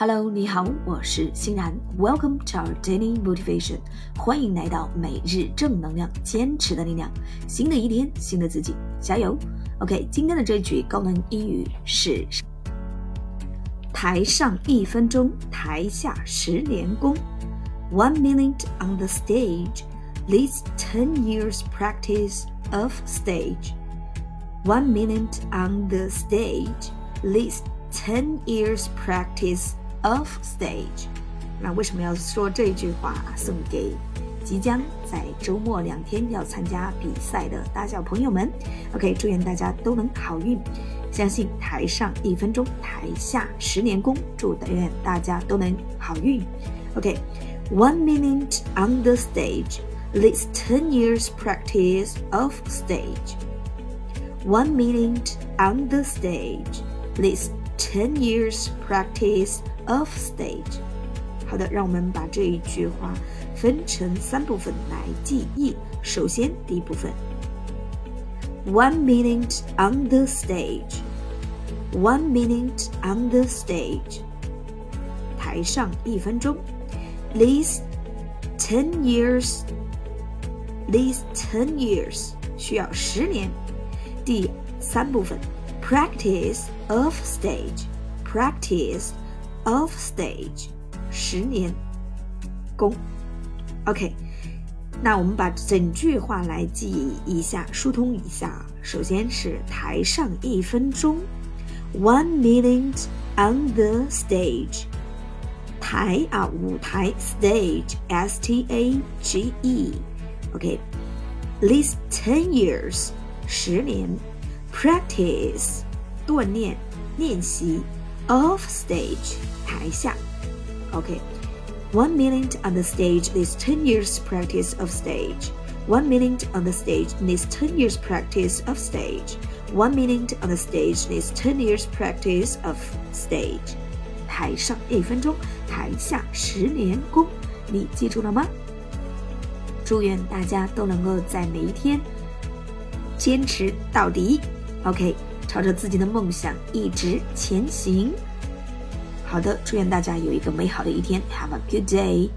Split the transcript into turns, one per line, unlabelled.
Hello，你好，我是欣然。Welcome to our daily motivation，欢迎来到每日正能量，坚持的力量。新的一天，新的自己，加油！OK，今天的这句高能英语是：台上一分钟，台下十年功。One minute on the stage leads ten years practice of stage. One minute on the stage leads ten years practice of stage，那为什么要说这句话送给即将在周末两天要参加比赛的大小朋友们？OK，祝愿大家都能好运。相信台上一分钟，台下十年功。祝愿大家都能好运。OK，one minute on the stage leads ten years practice of stage. One minute on the stage leads ten years practice of stage。好的，让我们把这一句话分成三部分来记忆。首先，第一部分，one minute on the stage，one minute on the stage，台上一分钟，these ten years，these ten years 需要十年。第三部分，practice of stage，practice。 of stage，十年功。OK，那我们把整句话来记忆一下，疏通一下。首先是台上一分钟，one minute on the stage。台啊，舞台，stage，s t a g e。OK，list ten years，十年，practice，锻炼，练习 ，of stage。台下。OK。One minute on the stage is 10 years practice of stage. One minute on the stage needs 10 years practice of stage. One minute on the stage needs 10 years practice of stage. 台上一分钟，台下十年功，你记住了吗？祝愿大家都能够在每一天坚持到底。OK， 朝着自己的梦想一直前行。好的，祝愿大家有一个美好的一天。Have a good day.